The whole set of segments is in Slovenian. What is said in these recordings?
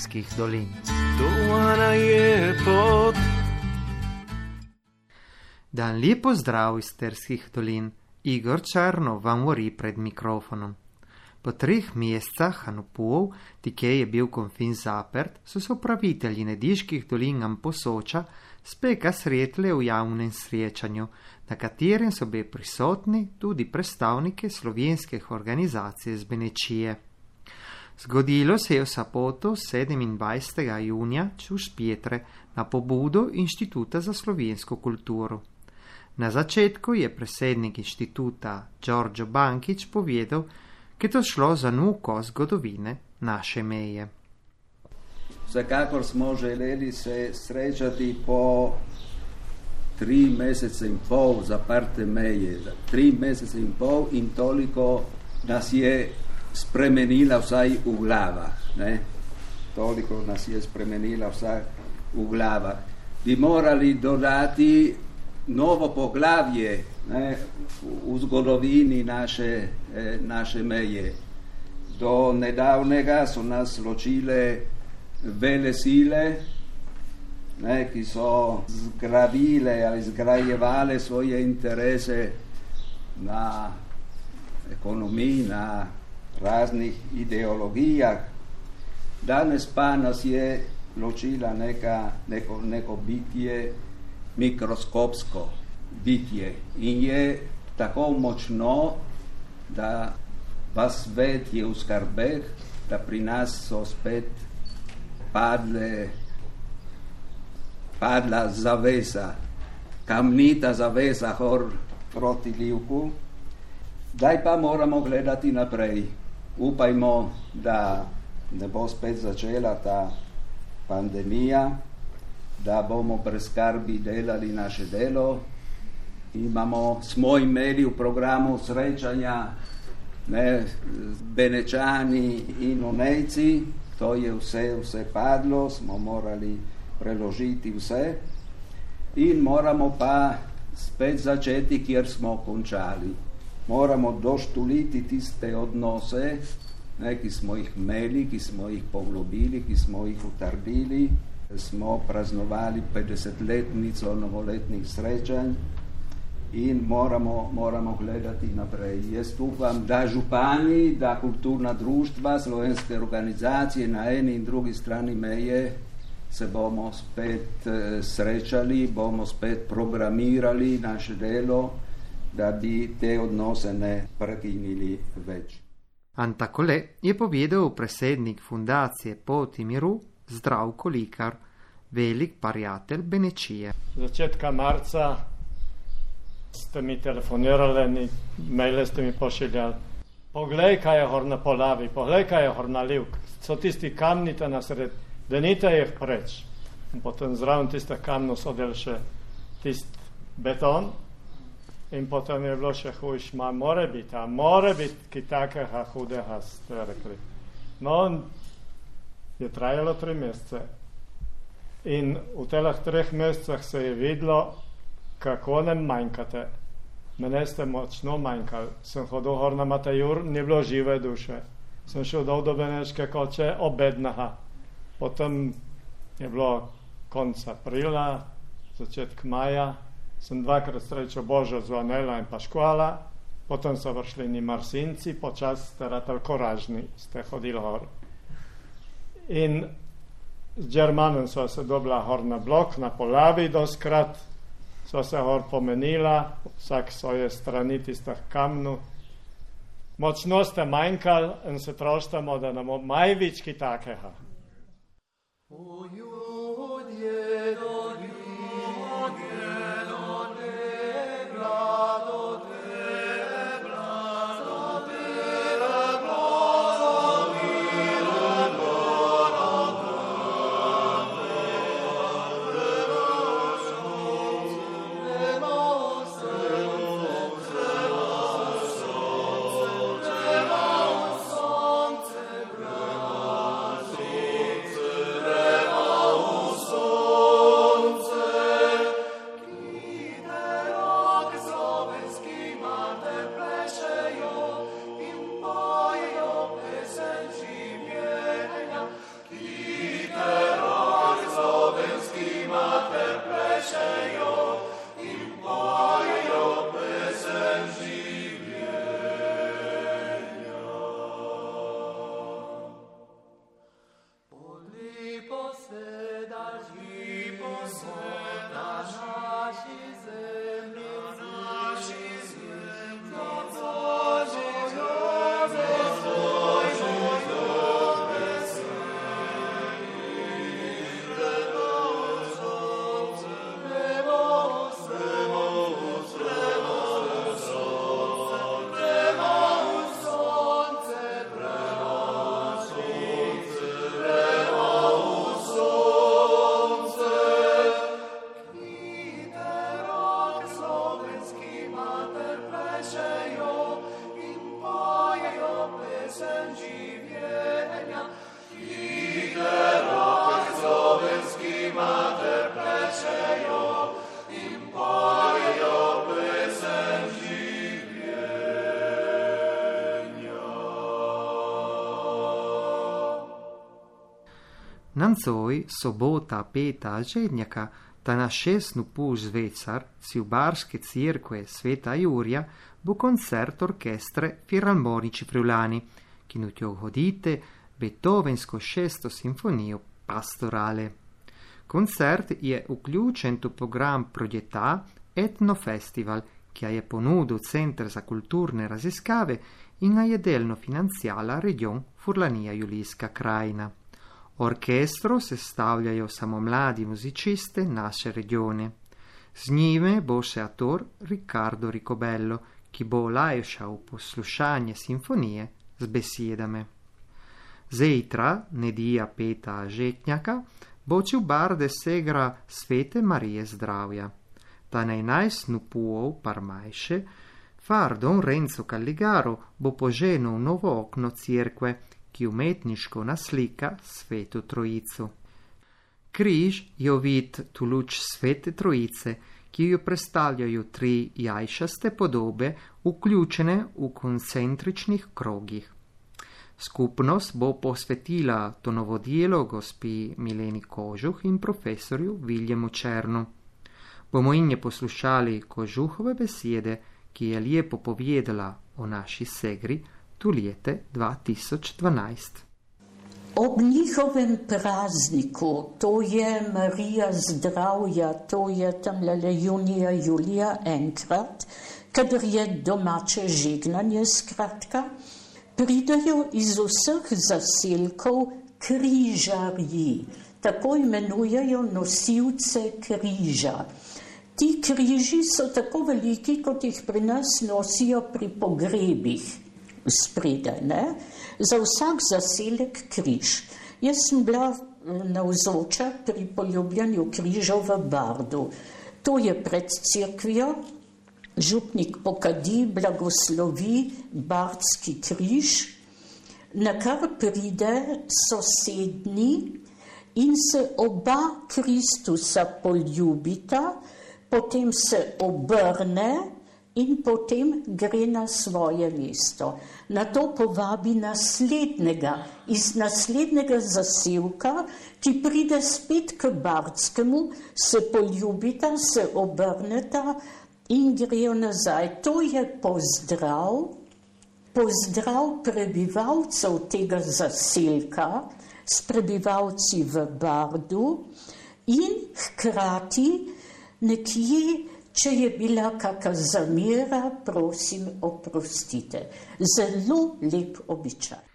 sterskih dolin. Dan lepo zdrav iz sterskih dolin, Igor Črno vam uri pred mikrofonom. Po treh mesecah Hanupov, tikej je bil konfin zaprt, so se upravitelji nediških dolin nam posoča speka sretle v javnem srečanju, na katerem so bili prisotni tudi predstavniki slovenskih organizacij z Benečije. Zgodilo se je v Sapoto 27. junija čuž Pietre na pobudo Inštituta za slovensko kulturo. Na začetku je predsednik inštituta Giorgio Bankič povedal, da je to šlo za nuko zgodovine naše meje. Vsekakor smo želeli se srečati po tri mesece in pol zaprte meje, tri mesece in pol in toliko nas je spremenila vsaj v glavah. Ne? Toliko nas je spremenila vsaj v glavah. Bi morali dodati novo poglavje ne, v zgodovini naše, eh, naše meje. Do nedavnega so nas ločile vele sile, ne, ki so zgradile ali zgrajevale svoje interese na ekonomiji, na raznih ideologijah. Danes pa nas je ločila neka, neko, neko bitje, mikroskopsko bitje in je tako močno, da vas svet je v skarbeh, da pri nas so spet padle, padla zavesa, kamnita zavesa hor proti Livku. Zdaj pa moramo gledati naprej. Upajmo, da ne bo spet začela ta pandemija, da bomo brez skrbi delali naše delo. Imamo, smo imeli v programu srečanja ne, z Benečani in Onejci, to je vse, vse padlo, smo morali preložiti vse in moramo pa spet začeti, kjer smo končali. Moramo doštuliti tiste odnose, ne, ki smo jih imeli, ki smo jih poglobili, ki smo jih utrdili smo praznovali 50-letnico novoletnih srečanj in moramo, moramo gledati naprej. Jaz upam, da župani, da kulturna društva, slovenske organizacije na eni in drugi strani meje se bomo spet eh, srečali, bomo spet programirali naše delo, da bi te odnose ne prekinili več. Antakole je povedal predsednik fundacije Poti miru Zdravko Likar, velik prijatelj Benečije. Začetka marca ste mi telefonirali, maile ste mi pošiljali. Poglej, kaj je hor na polavi, poglej, kaj je hor na livk. So tisti kamni tam na sred, da nite jih preč. In potem zraven tiste kamno so del še tist beton. In potem je bilo še hujš, ma more biti, a more biti ki takega hudega, ste rekli. No, je trajalo tri mesece. In v teh treh mesecih se je videlo, kako nam manjkate. Mene ste močno manjkali. Sem hodil gor na Matajur, ni bilo žive duše. Sem šel dol do Beneške koče, obednaha. Potem je bilo konec aprila, začetek maja, sem dvakrat srečal Božo zvonela in pa škola, potem so vršli ni marsinci, počas ste ratali koražni, ste hodili gor. In z Germanom so se dobila gor na blok, na polavi doskrat, so se gor pomenila, vsak svoje strani tistih kamnu. Močno ste manjkali in se troštamo, da nam majvički takega. Amen. Nancoj sobota peta žednjaka, ta na šestnu puž zvecar, Ciubarske cirkve Sveta Jurja, bo koncert orkestre Filharmonici Friulani, ki nutjo hodite Beethovensko šesto simfonijo pastorale. Koncert je vključen v program Progetà Etno Festival, ki je ponudil Center za kulturne raziskave in je delno financiala region Furlanija Julijska krajina. Orkestro sestavljajo samo mladi muziciste naše regione. Z njime bo še ator Riccardo Ricobello, ki bo olajšal poslušanje simfonije z besedami. Zejtra, nedija peta žetnjaka, bo čil barde segra svete Marije zdravja. Ta najnajst nupuov parmajše, far don Renzo Calligaro bo poženil novo okno cirkve, ki umetniško naslika svetu trojico. Križ je ovit tu luč svete trojice, ki jo predstavljajo tri jajšaste podobe, vključene v koncentričnih krogih. Skupnost bo posvetila to novo delo gospi Mileni Kožuh in profesorju Viljemu Černu. Bomo in je poslušali Kožuhove besede, ki je lepo povedala o naši segri, tu lete 2012. Ob njihovem prazniku, to je Marija zdravja, to je tam le junija, julija enkrat, kadar je domače žignanje skratka, pridajo iz vseh zaselkov križarji, tako imenujejo nosilce križa. Ti križi so tako veliki, kot jih pri nas nosijo pri pogrebih spredaj, ne? za vsak zaselek križ. Jaz sem bila eh, navzoča pri poljubljanju križov v Bardu. To je pred crkvijo, župnik pokadi, blagoslovi bardski križ, na kar pride sosedni in se oba Kristusa poljubita, potem se obrne in potem gre na svoje mesto. Na to povabi naslednjega iz naslednjega zaselka, ki pride spet k Bardskemu, se poljubita, se obrneta in grejo nazaj. To je pozdrav, pozdrav prebivalcev tega zaselka s prebivalci v Bardu in hkrati nekje Če je bila kakšna zamera, prosim, oprostite. Zelo lep običaj.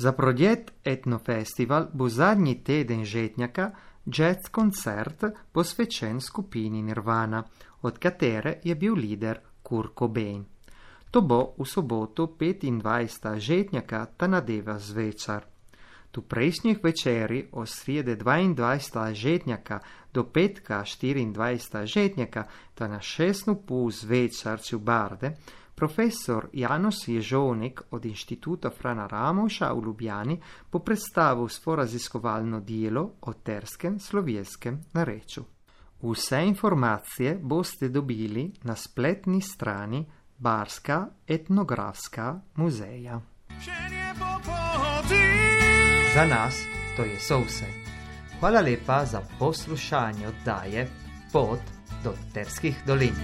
Za projekt Etnofestival bo zadnji teden žetnjaka jazz koncert posvečen skupini Nirvana, od katere je bil lider Kurt Cobain. To bo v soboto 25. žetnjaka ta nadeva zvečar. Tu prejšnjih večeri od srede 22. žetnjaka do petka 24. žetnjaka, ta na šestnu pol zvečarci v Barde, profesor Janos Ježovnik od Inštituta Frana Ramoša v Ljubljani bo predstavil svoje raziskovalno delo o terskem slovenskem nareču. Vse informacije boste dobili na spletni strani Barska etnografska muzeja. Za nas to je vse. Hvala lepa za poslušanje oddaje Pot do Terskih dolin.